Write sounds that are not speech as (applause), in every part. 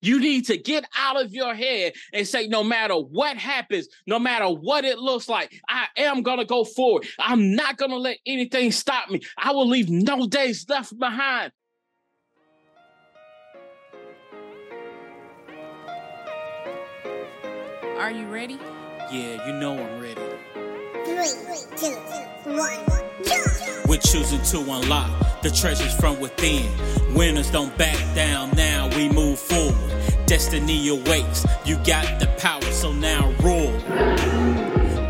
You need to get out of your head and say, no matter what happens, no matter what it looks like, I am going to go forward. I'm not going to let anything stop me. I will leave no days left behind. Are you ready? Yeah, you know I'm ready. Three, two, one, jump! We're choosing to unlock the treasures from within. Winners don't back down now, we move forward. Destiny awaits, you got the power, so now roar.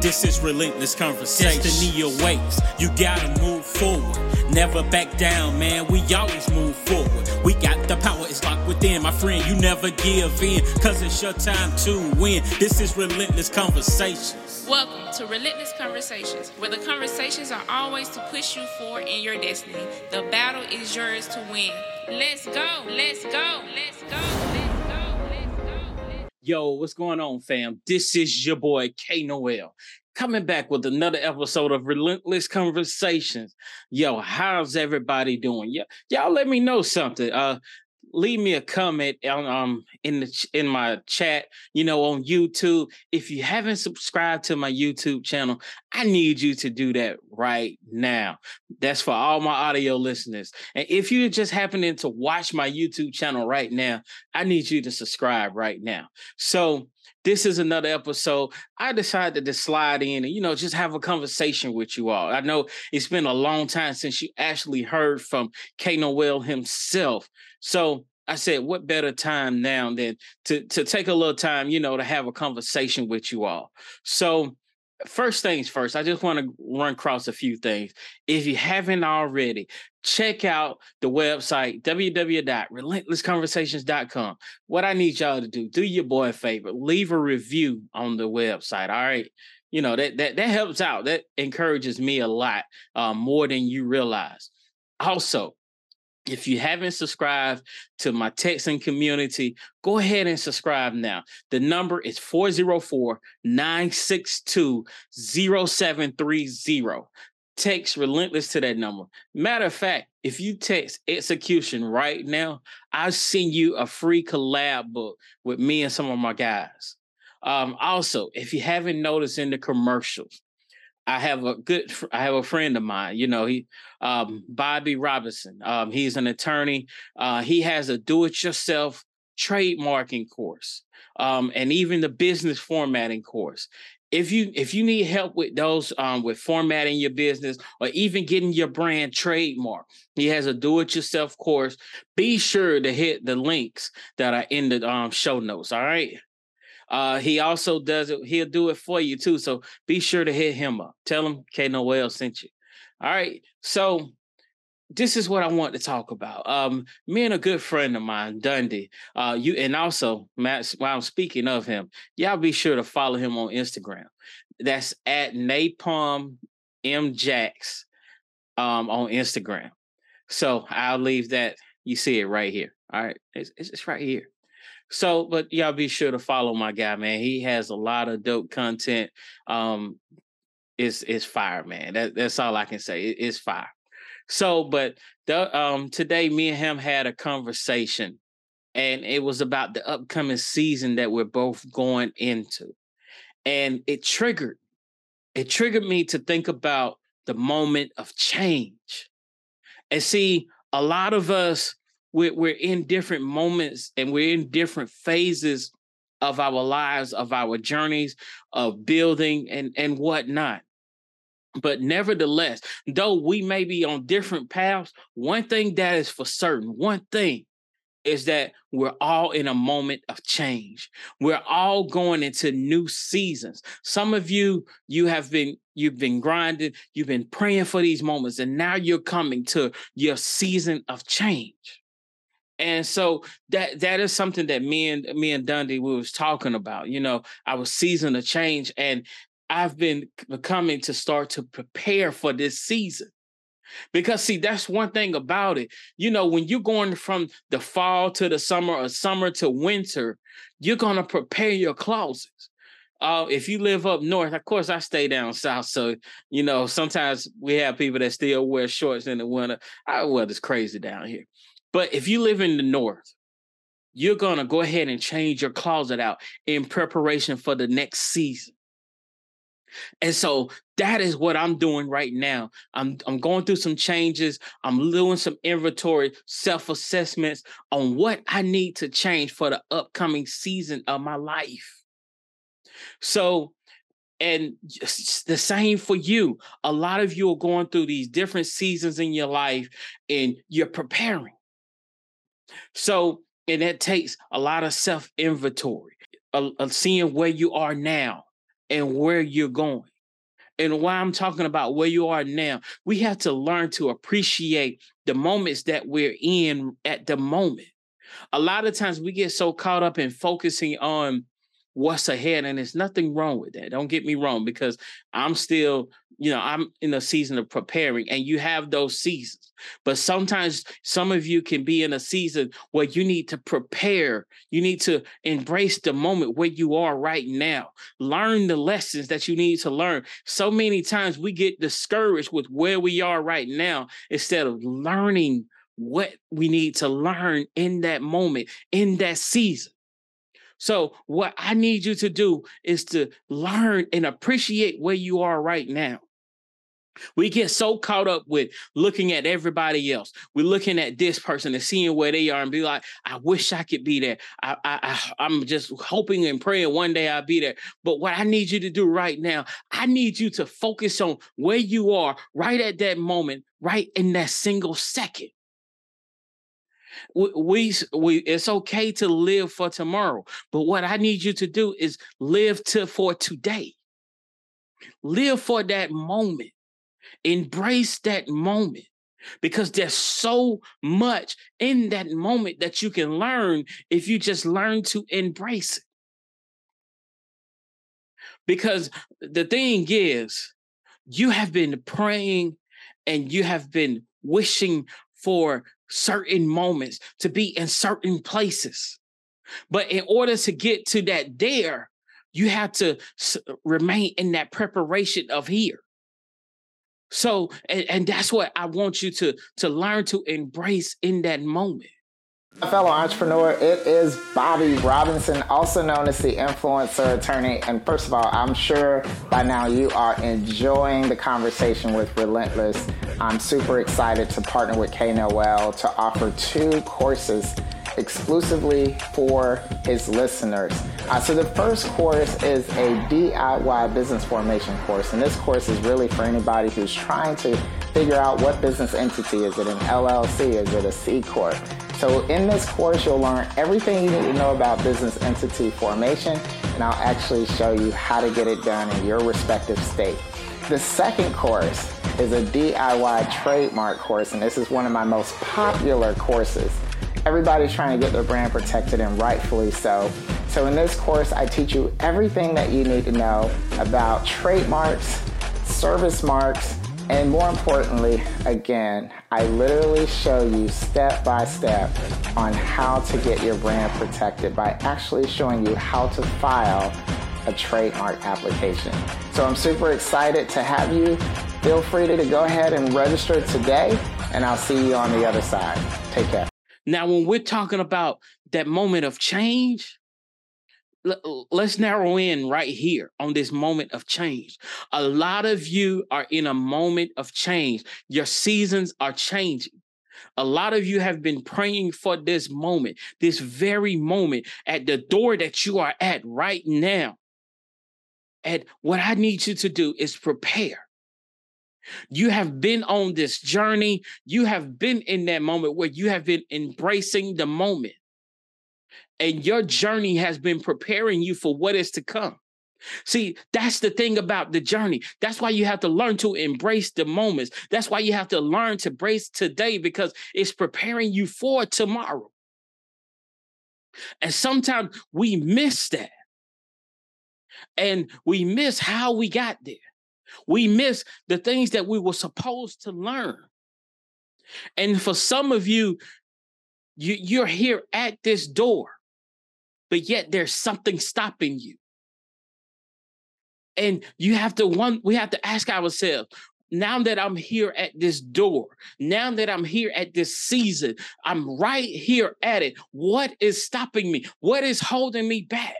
This is relentless conversation. Destiny awaits, you gotta move forward. Never back down, man, we always move forward. We got the power, it's locked within. My friend, you never give in, cause it's your time to win. This is relentless conversations. Welcome to Relentless Conversations, where the conversations are always to push you forward in your destiny. The battle is yours to win. Let's go, let's go, let's go, let's go, let's go. Yo, what's going on, fam? This is your boy K Noel coming back with another episode of Relentless Conversations. Yo, how's everybody doing? Y'all let me know something. Uh leave me a comment on um in the in my chat you know on youtube. If you haven't subscribed to my youtube channel i need you to do that right now. That's for all my audio listeners. And if you're just happening to watch my youtube channel right now i need you to subscribe right now. So this is another episode. I decided to slide in and, you know, just have a conversation with you all. I know it's been a long time since you actually heard from K Noel himself. So I said, what better time now than to, to take a little time, you know, to have a conversation with you all. So first things first, I just want to run across a few things. If you haven't already, check out the website www.relentlessconversations.com. What I need y'all to do, do your boy a favor, leave a review on the website. All right. You know, that that that helps out. That encourages me a lot, uh, more than you realize. Also, if you haven't subscribed to my texting community, go ahead and subscribe now. The number is 404 962 0730. Text relentless to that number. Matter of fact, if you text execution right now, I'll send you a free collab book with me and some of my guys. Um, also, if you haven't noticed in the commercials, I have a good I have a friend of mine, you know, he um, Bobby Robinson. Um, he's an attorney. Uh, he has a do-it-yourself trademarking course. Um, and even the business formation course. If you if you need help with those um, with formatting your business or even getting your brand trademark, he has a do-it-yourself course. Be sure to hit the links that are in the um, show notes. All right. Uh, he also does it. He'll do it for you too. So be sure to hit him up. Tell him K Noel sent you. All right. So this is what I want to talk about. Um, me and a good friend of mine, Dundee. Uh, you and also Matt. While I'm speaking of him, y'all be sure to follow him on Instagram. That's at Napalm M Jacks um, on Instagram. So I'll leave that. You see it right here. All right, it's, it's right here. So, but y'all be sure to follow my guy, man. He has a lot of dope content. Um, it's it's fire, man. That, that's all I can say. It, it's fire. So, but the um today me and him had a conversation, and it was about the upcoming season that we're both going into. And it triggered, it triggered me to think about the moment of change. And see, a lot of us we're, we're in different moments and we're in different phases of our lives, of our journeys, of building and, and whatnot. But nevertheless, though we may be on different paths, one thing that is for certain, one thing is that we're all in a moment of change. We're all going into new seasons. Some of you, you have been you've been grinding, you've been praying for these moments, and now you're coming to your season of change. And so that that is something that me and me and Dundee we was talking about. You know, I was season of change, and I've been becoming to start to prepare for this season. Because see, that's one thing about it. You know, when you're going from the fall to the summer or summer to winter, you're gonna prepare your closets. Uh, if you live up north, of course, I stay down south. So, you know, sometimes we have people that still wear shorts in the winter. Our weather's crazy down here. But if you live in the north, you're going to go ahead and change your closet out in preparation for the next season. And so that is what I'm doing right now. I'm I'm going through some changes. I'm doing some inventory, self-assessments on what I need to change for the upcoming season of my life. So and the same for you. A lot of you are going through these different seasons in your life and you're preparing. So, and that takes a lot of self inventory, uh, of seeing where you are now and where you're going. And why I'm talking about where you are now, we have to learn to appreciate the moments that we're in at the moment. A lot of times we get so caught up in focusing on what's ahead. And there's nothing wrong with that. Don't get me wrong, because I'm still, you know, I'm in a season of preparing and you have those seasons. But sometimes some of you can be in a season where you need to prepare. You need to embrace the moment where you are right now. Learn the lessons that you need to learn. So many times we get discouraged with where we are right now instead of learning what we need to learn in that moment, in that season. So, what I need you to do is to learn and appreciate where you are right now. We get so caught up with looking at everybody else. We're looking at this person and seeing where they are and be like, I wish I could be there. I, I, I, am just hoping and praying one day I'll be there. But what I need you to do right now, I need you to focus on where you are right at that moment, right in that single second we, we it's okay to live for tomorrow but what i need you to do is live to for today live for that moment embrace that moment because there's so much in that moment that you can learn if you just learn to embrace it because the thing is you have been praying and you have been wishing for certain moments, to be in certain places. But in order to get to that there, you have to remain in that preparation of here. So, and, and that's what I want you to to learn to embrace in that moment. My Fellow entrepreneur, it is Bobby Robinson, also known as the influencer attorney. And first of all, I'm sure by now you are enjoying the conversation with Relentless. I'm super excited to partner with K Noel to offer two courses exclusively for his listeners. Uh, so the first course is a DIY business formation course, and this course is really for anybody who's trying to figure out what business entity is it an LLC, is it a C corp? So in this course, you'll learn everything you need to know about business entity formation, and I'll actually show you how to get it done in your respective state. The second course is a DIY trademark course, and this is one of my most popular courses. Everybody's trying to get their brand protected, and rightfully so. So, in this course, I teach you everything that you need to know about trademarks, service marks, and more importantly, again, I literally show you step by step on how to get your brand protected by actually showing you how to file a trademark application. So I'm super excited to have you. Feel free to go ahead and register today, and I'll see you on the other side. Take care. Now, when we're talking about that moment of change, let's narrow in right here on this moment of change. A lot of you are in a moment of change. Your seasons are changing. A lot of you have been praying for this moment, this very moment at the door that you are at right now. And what I need you to do is prepare. You have been on this journey. You have been in that moment where you have been embracing the moment and your journey has been preparing you for what is to come. See, that's the thing about the journey. That's why you have to learn to embrace the moments. That's why you have to learn to embrace today because it's preparing you for tomorrow. And sometimes we miss that. And we miss how we got there. We miss the things that we were supposed to learn. And for some of you, you you're here at this door but yet there's something stopping you. And you have to one, we have to ask ourselves, now that I'm here at this door, now that I'm here at this season, I'm right here at it. What is stopping me? What is holding me back?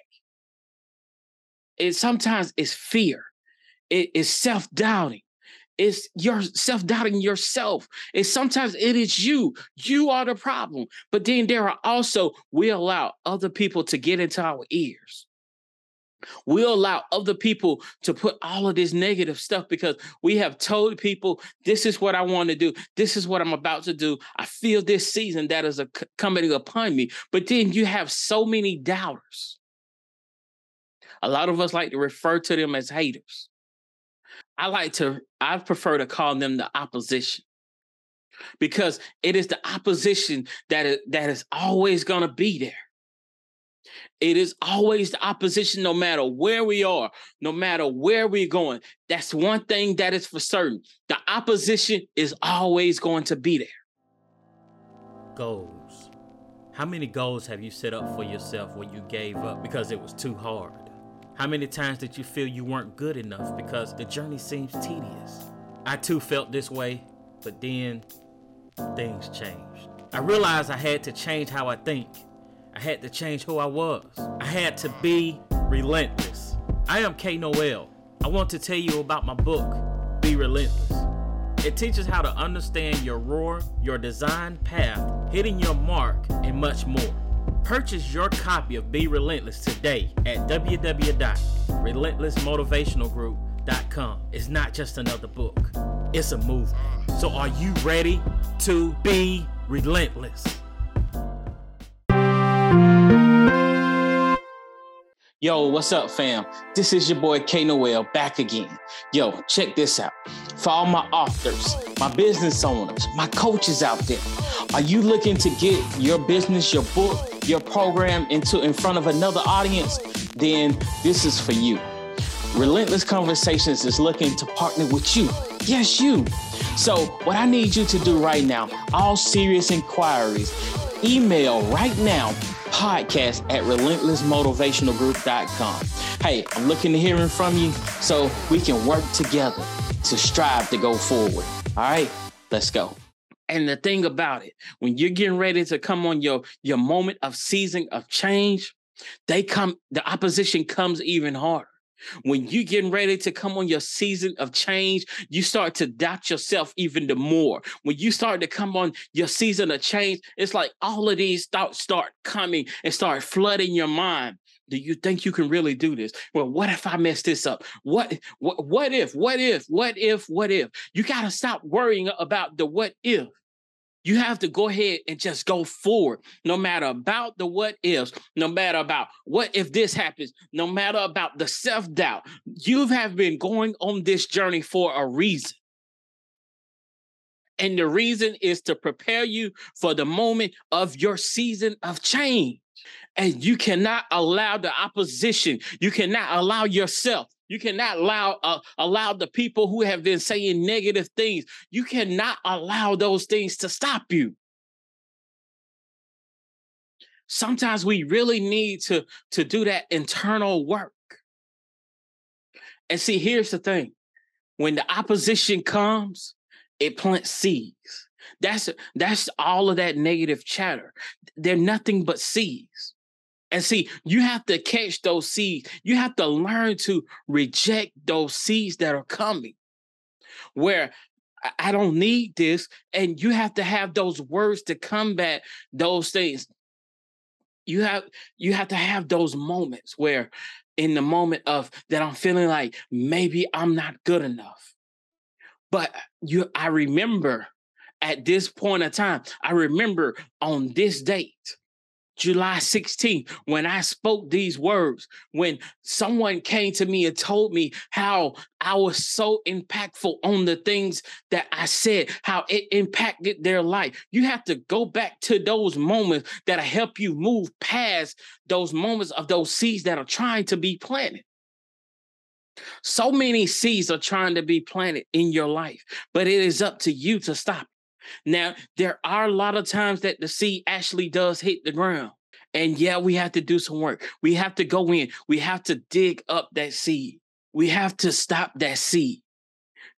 It sometimes it's fear. It is self-doubting. It's your self-doubting yourself. And sometimes it is you. You are the problem. But then there are also, we allow other people to get into our ears. We allow other people to put all of this negative stuff because we have told people, this is what I want to do. This is what I'm about to do. I feel this season that is a, coming upon me. But then you have so many doubters. A lot of us like to refer to them as haters. I like to, I prefer to call them the opposition because it is the opposition that is, that is always going to be there. It is always the opposition, no matter where we are, no matter where we're going. That's one thing that is for certain. The opposition is always going to be there. Goals. How many goals have you set up for yourself when you gave up because it was too hard? How many times did you feel you weren't good enough because the journey seems tedious? I too felt this way, but then things changed. I realized I had to change how I think I had to change who I was. I had to be relentless. I am K Noel. I want to tell you about my book, Be Relentless. It teaches how to understand your roar, your design path, hitting your mark, and much more. Purchase your copy of Be Relentless today at www.relentlessmotivationalgroup.com. It's not just another book, it's a movement. So, are you ready to be relentless? Yo, what's up, fam? This is your boy K Noel back again. Yo, check this out. For all my authors, my business owners, my coaches out there, are you looking to get your business, your book, your program into in front of another audience? Then this is for you. Relentless Conversations is looking to partner with you. Yes, you. So, what I need you to do right now, all serious inquiries, email right now podcast at relentlessmotivationalgroup.com. Hey, I'm looking to hearing from you so we can work together to strive to go forward. All right, let's go. And the thing about it, when you're getting ready to come on your your moment of season of change, they come the opposition comes even harder. When you're getting ready to come on your season of change, you start to doubt yourself even the more. When you start to come on your season of change, it's like all of these thoughts start coming and start flooding your mind. Do you think you can really do this? Well, what if I mess this up? What what what if? What if? What if? What if? You got to stop worrying about the what if you have to go ahead and just go forward, no matter about the what ifs, no matter about what if this happens, no matter about the self doubt. You have been going on this journey for a reason. And the reason is to prepare you for the moment of your season of change. And you cannot allow the opposition, you cannot allow yourself you cannot allow uh, allow the people who have been saying negative things. You cannot allow those things to stop you. Sometimes we really need to to do that internal work. And see, here's the thing: when the opposition comes, it plants seeds. That's that's all of that negative chatter. They're nothing but seeds. And see, you have to catch those seeds. You have to learn to reject those seeds that are coming. Where I don't need this. And you have to have those words to combat those things. You have you have to have those moments where in the moment of that I'm feeling like maybe I'm not good enough. But you I remember at this point of time, I remember on this date, July 16th, when I spoke these words, when someone came to me and told me how I was so impactful on the things that I said, how it impacted their life. You have to go back to those moments that help you move past those moments of those seeds that are trying to be planted. So many seeds are trying to be planted in your life, but it is up to you to stop now, there are a lot of times that the seed actually does hit the ground. And yeah, we have to do some work. We have to go in. We have to dig up that seed. We have to stop that seed.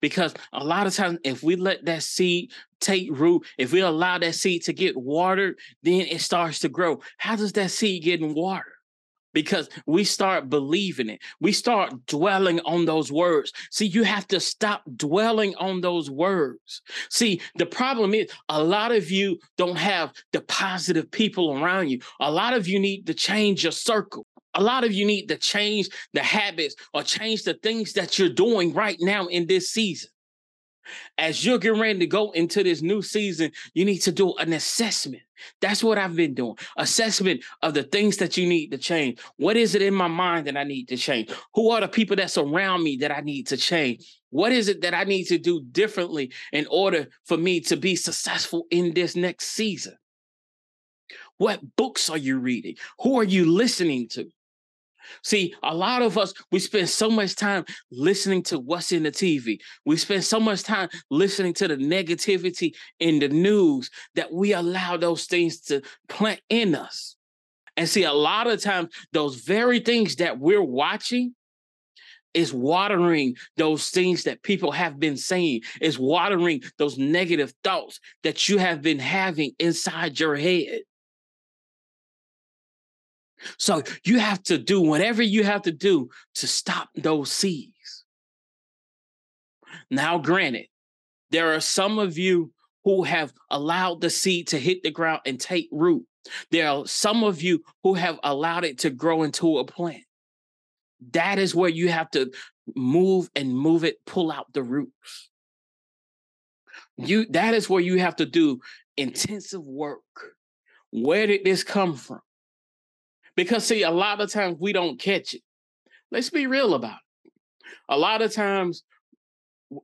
Because a lot of times, if we let that seed take root, if we allow that seed to get watered, then it starts to grow. How does that seed get watered? Because we start believing it. We start dwelling on those words. See, you have to stop dwelling on those words. See, the problem is a lot of you don't have the positive people around you. A lot of you need to change your circle. A lot of you need to change the habits or change the things that you're doing right now in this season. As you're getting ready to go into this new season, you need to do an assessment. That's what I've been doing. Assessment of the things that you need to change. What is it in my mind that I need to change? Who are the people that surround me that I need to change? What is it that I need to do differently in order for me to be successful in this next season? What books are you reading? Who are you listening to? See, a lot of us, we spend so much time listening to what's in the TV. We spend so much time listening to the negativity in the news that we allow those things to plant in us. And see, a lot of times, those very things that we're watching is watering those things that people have been saying, is watering those negative thoughts that you have been having inside your head. So you have to do whatever you have to do to stop those seeds. Now, granted, there are some of you who have allowed the seed to hit the ground and take root. There are some of you who have allowed it to grow into a plant. That is where you have to move and move it, pull out the roots. You that is where you have to do intensive work. Where did this come from? Because see, a lot of times we don't catch it. Let's be real about it. A lot of times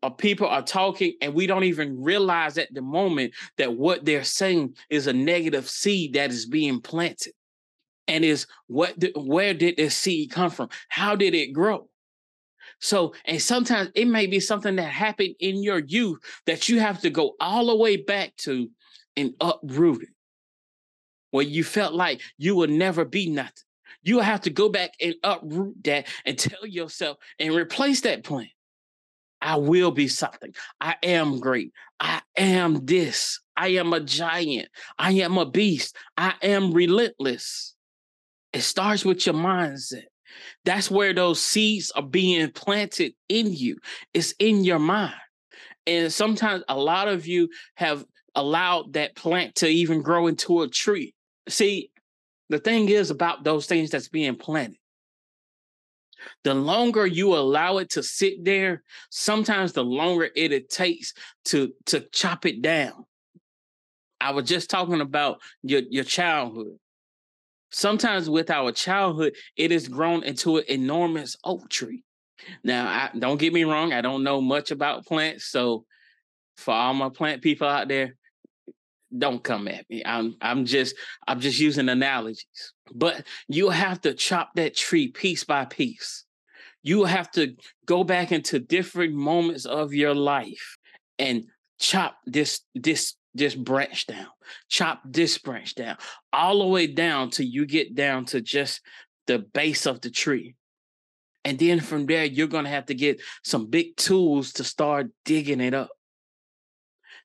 uh, people are talking and we don't even realize at the moment that what they're saying is a negative seed that is being planted. And is what where did this seed come from? How did it grow? So, and sometimes it may be something that happened in your youth that you have to go all the way back to and uproot it where you felt like you would never be nothing. You have to go back and uproot that and tell yourself and replace that plan. I will be something. I am great. I am this. I am a giant. I am a beast. I am relentless. It starts with your mindset. That's where those seeds are being planted in you. It's in your mind. And sometimes a lot of you have allowed that plant to even grow into a tree. See, the thing is about those things that's being planted. The longer you allow it to sit there, sometimes the longer it, takes to to chop it down. I was just talking about your, your childhood. Sometimes with our childhood, it has grown into an enormous oak tree. Now, I, don't get me wrong, I don't know much about plants. So, for all my plant people out there, don't come at me. I'm I'm just I'm just using analogies. But you have to chop that tree piece by piece. You have to go back into different moments of your life and chop this this this branch down. Chop this branch down. All the way down till you get down to just the base of the tree. And then from there, you're going to have to get some big tools to start digging it up.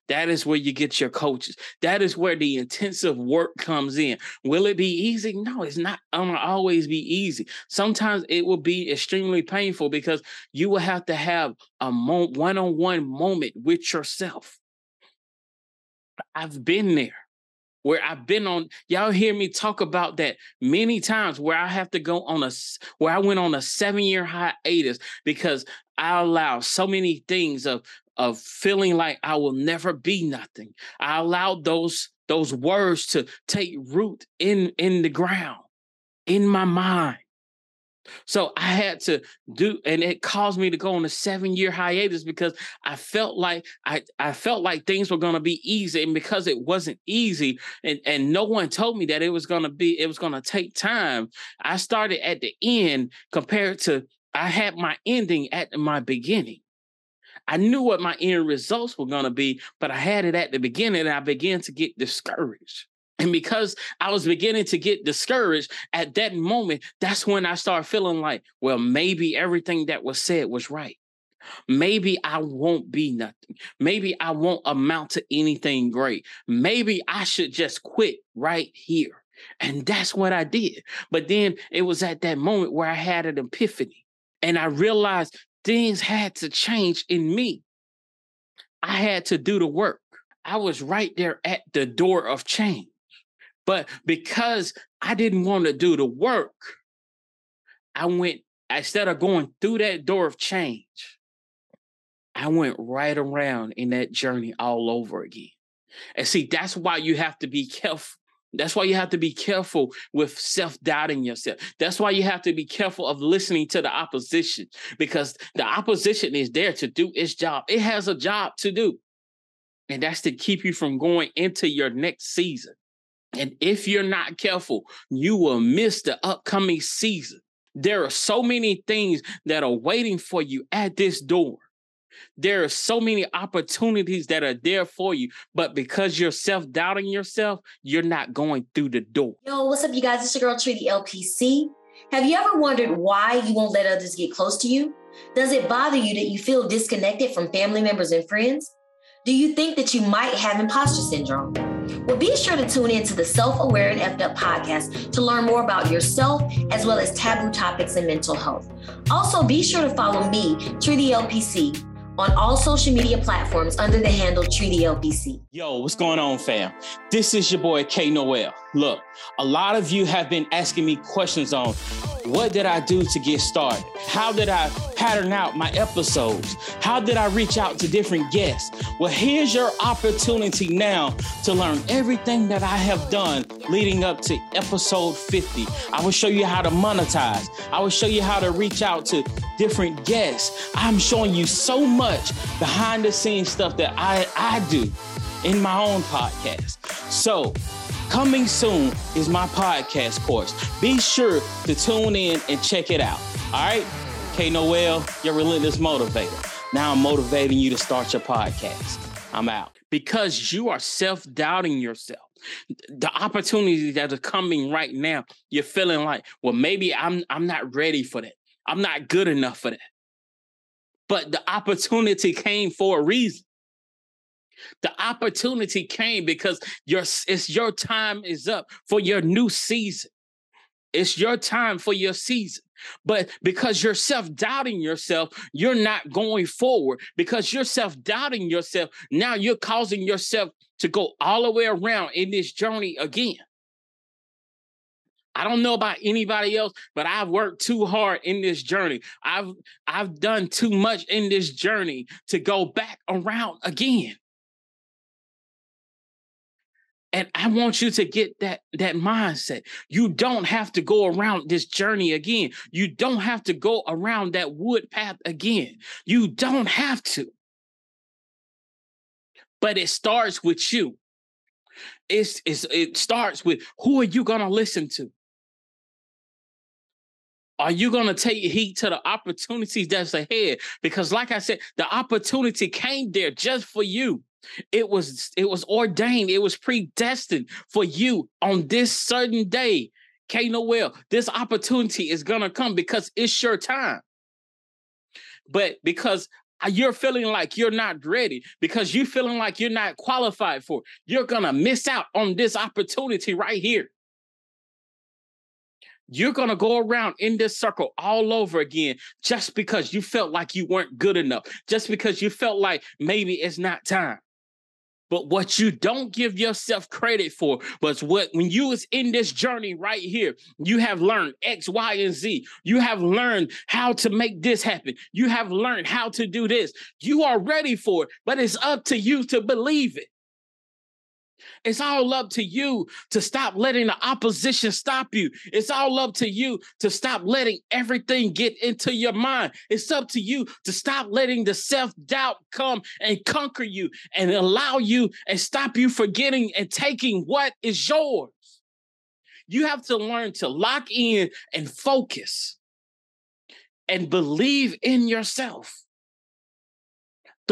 That is where you get your coaches. That is where the intensive work comes in. Will it be easy? No, it's not gonna always be easy. Sometimes it will be extremely painful because you will have to have a one-on-one moment with yourself. I've been there where I've been on, y'all hear me talk about that many times where I have to go on a, where I went on a seven year hiatus because I allow so many things of of feeling like I will never be nothing. I allowed those those words to take root in in the ground, in my mind. So I had to do, and it caused me to go on a seven year hiatus because I felt like I, I felt like things were going to be easy, and because it wasn't easy, and and no one told me that it was going to be, it was going to take time. I started at the end compared to I had my ending at my beginning. I knew what my end results were going to be, but I had it at the beginning and I began to get discouraged. And because I was beginning to get discouraged at that moment, that's when I started feeling like, well, maybe everything that was said was right. Maybe I won't be nothing. Maybe I won't amount to anything great. Maybe I should just quit right here. And that's what I did. But then it was at that moment where I had an epiphany and I realized things had to change in me. I had to do the work. I was right there at the door of change. But because I didn't want to do the work, I went, instead of going through that door of change, I went right around in that journey all over again. And see, that's why you have to be careful. That's why you have to be careful with self doubting yourself. That's why you have to be careful of listening to the opposition because the opposition is there to do its job. It has a job to do, and that's to keep you from going into your next season. And if you're not careful, you will miss the upcoming season. There are so many things that are waiting for you at this door. There are so many opportunities that are there for you, but because you're self doubting yourself, you're not going through the door. Yo, what's up, you guys? It's your girl, Treaty LPC. Have you ever wondered why you won't let others get close to you? Does it bother you that you feel disconnected from family members and friends? Do you think that you might have imposter syndrome? Well, be sure to tune in to the Self Aware and Effed Up podcast to learn more about yourself as well as taboo topics in mental health. Also, be sure to follow me, Treaty LPC, on all social media platforms under the handle Treaty LPC. Yo, what's going on, fam? This is your boy K Noel. Look, a lot of you have been asking me questions on what did I do to get started? How did I pattern out my episodes? How did I reach out to different guests? Well, here's your opportunity now to learn everything that I have done leading up to episode 50. I will show you how to monetize. I will show you how to reach out to different guests. I'm showing you so much behind the scenes stuff that I, I do in my own podcast. So, Coming soon is my podcast course. Be sure to tune in and check it out. All right? K Noel, your relentless motivator. Now I'm motivating you to start your podcast. I'm out. Because you are self doubting yourself. The opportunities that are coming right now, you're feeling like, well, maybe I'm I'm not ready for that. I'm not good enough for that. But the opportunity came for a reason. The opportunity came because your it's your time is up for your new season. It's your time for your season. But because you're self doubting yourself, you're not going forward. Because you're self doubting yourself, now you're causing yourself to go all the way around in this journey again. I don't know about anybody else, but I've worked too hard in this journey. I've I've done too much in this journey to go back around again. And I want you to get that that mindset. You don't have to go around this journey again. You don't have to go around that wood path again. You don't have to. But it starts with you. It's, it's it starts with who are you gonna listen to? Are you going to take heed to the opportunities that's ahead? Because, like I said, the opportunity came there just for you. It was it was ordained, it was predestined for you on this certain day. K Noel, this opportunity is gonna come because it's your time. But because you're feeling like you're not ready, because you're feeling like you're not qualified for, you're gonna miss out on this opportunity right here. You're to go around in this circle all over again just because you felt like you weren't good enough, just because you felt like maybe it's not time. But what you don't give yourself credit for was what when you was in this journey right here, you have learned X, Y, and Z. You have learned how to make this happen. You have learned how to do this. You are ready for it, but it's up to you to believe it. It's all up to you to stop letting the opposition stop you. It's all up to you to stop letting everything get into your mind. It's up to you to stop letting the self doubt come and conquer you and allow you and stop you forgetting and taking what is yours. You have to learn to lock in and focus and believe in yourself.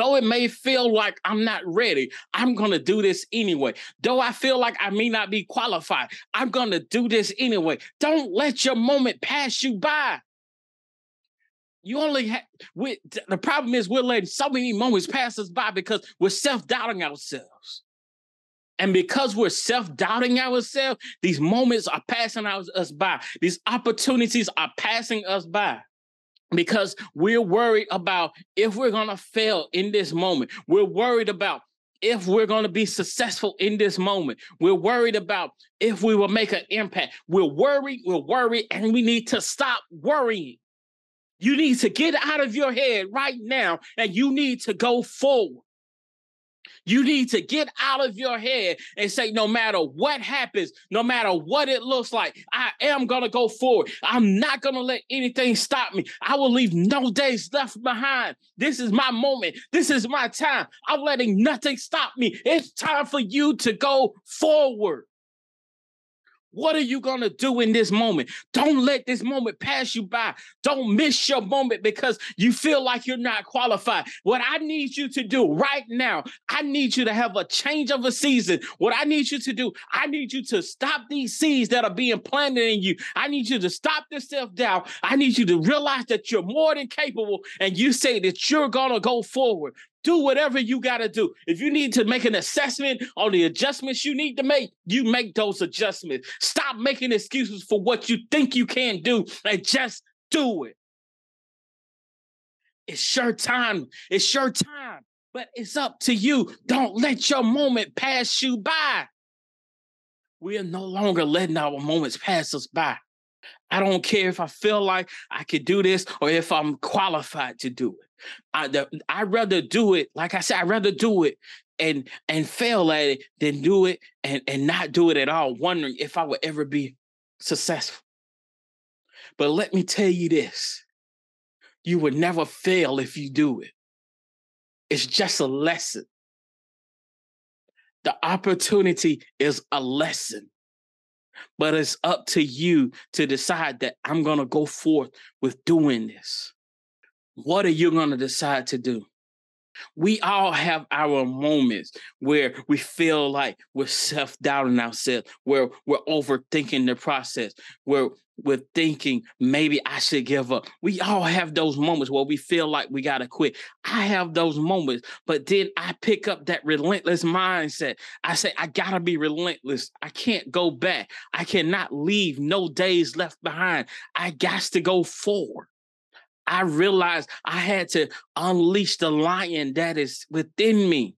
Though it may feel like I'm not ready, I'm going to do this anyway. Though I feel like I may not be qualified, I'm going to do this anyway. Don't let your moment pass you by. You only have we the problem is we're letting so many moments pass us by because we're self-doubting ourselves. And because we're self-doubting ourselves, these moments are passing us by. These opportunities are passing us by because we're worried about if we're going to fail in this moment. We're worried about if we're going to be successful in this moment. We're worried about if we will make an impact. We're worried, we're worried, and we need to stop worrying. You need to get out of your head right now and you need to go forward. You need to get out of your head and say, no matter what happens, no matter what it looks like, I am going to go forward. I'm not going to let anything stop me. I will leave no days left behind. This is my moment. This is my time. I'm letting nothing stop me. It's time for you to go forward. What are you going to do in this moment? Don't let this moment pass you by. Don't miss your moment because you feel like you're not qualified. What I need you to do right now, I need you to have a change of a season. What I need you to do, I need you to stop these seeds that are being planted in you. I need you to stop the self doubt. I need you to realize that you're more than capable and you say that you're going to go forward. Do whatever you got to do. If you need to make an assessment on the adjustments you need to make, you make those adjustments. Stop making excuses for what you think you can't do and just do it. It's your time. It's your time, but it's up to you. Don't let your moment pass you by. We are no longer letting our moments pass us by. I don't care if I feel like I could do this or if I'm qualified to do it. I the, I'd rather do it, like I said, I'd rather do it and and fail at it than do it and, and not do it at all, wondering if I would ever be successful. But let me tell you this you would never fail if you do it. It's just a lesson. The opportunity is a lesson. But it's up to you to decide that I'm going to go forth with doing this. What are you going to decide to do? We all have our moments where we feel like we're self doubting ourselves, where we're overthinking the process, where we're thinking maybe I should give up. We all have those moments where we feel like we got to quit. I have those moments, but then I pick up that relentless mindset. I say, I got to be relentless. I can't go back. I cannot leave no days left behind. I got to go forward. I realized I had to unleash the lion that is within me.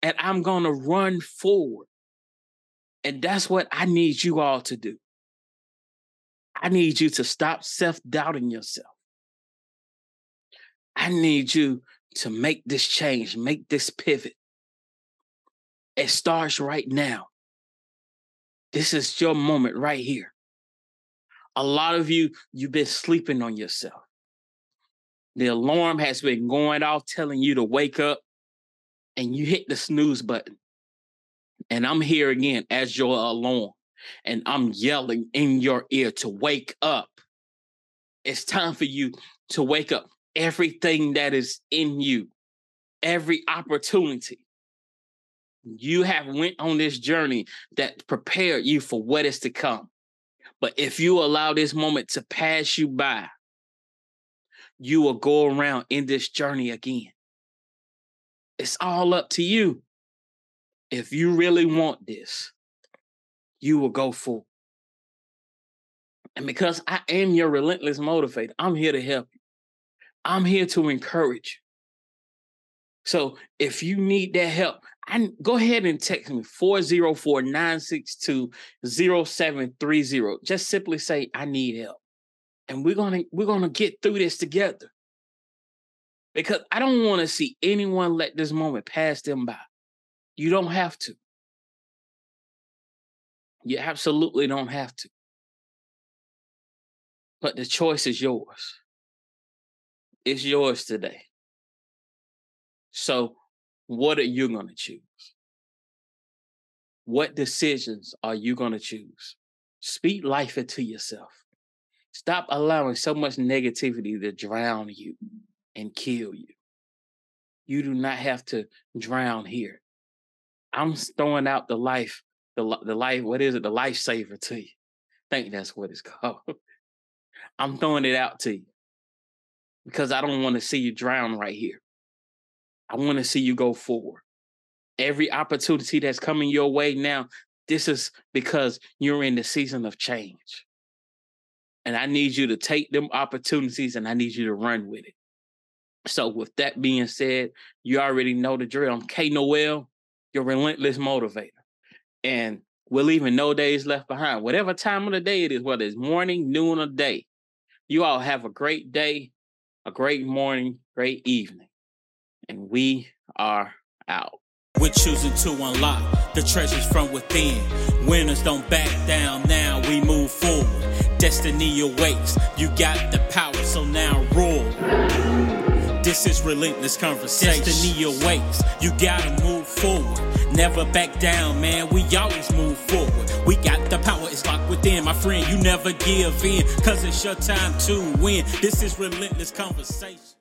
And I'm going to run forward. And that's what I need you all to do. I need you to stop self doubting yourself. I need you to make this change, make this pivot. It starts right now. This is your moment right here. A lot of you, you've been sleeping on yourself. The alarm has been going off telling you to wake up and you hit the snooze button. And I'm here again as your alarm and I'm yelling in your ear to wake up. It's time for you to wake up. Everything that is in you, every opportunity. You have went on this journey that prepared you for what is to come. But if you allow this moment to pass you by, you will go around in this journey again. It's all up to you. If you really want this, you will go full. And because I am your relentless motivator, I'm here to help you. I'm here to encourage you. So if you need that help, I, go ahead and text me 404 962 0730. Just simply say, I need help and we're gonna we're gonna get through this together. Because I don't want to see anyone let this moment pass them by. You don't have to. You absolutely don't have to. But the choice is yours. It's yours today. So, what are you going to choose? What decisions are you going to choose? Speak life into yourself. Stop allowing so much negativity to drown you and kill you. You do not have to drown here. I'm throwing out the life, the, the life, what is it? The lifesaver to you. I think that's what it's (laughs) called. I'm throwing it out to you. because I don't want to see you drown right here. I want to see you go forward. Every opportunity that's coming your way now, this is because you're in the season of change. And I need you to take them opportunities and I need you to run with it. So, with that being said, you already know the drill. I'm K Noel, your relentless motivator. And we're leaving no days left behind. Whatever time of the day it is, whether it's morning, noon, or day, you all have a great day, a great morning, great evening. And we are out. We're choosing to unlock the treasures from within. Winners don't back down now, we move forward. Destiny awaits, you got the power, so now rule. This is relentless conversation. Destiny awaits. You gotta move forward. Never back down, man. We always move forward. We got the power, it's locked within. My friend, you never give in. Cause it's your time to win. This is relentless conversation.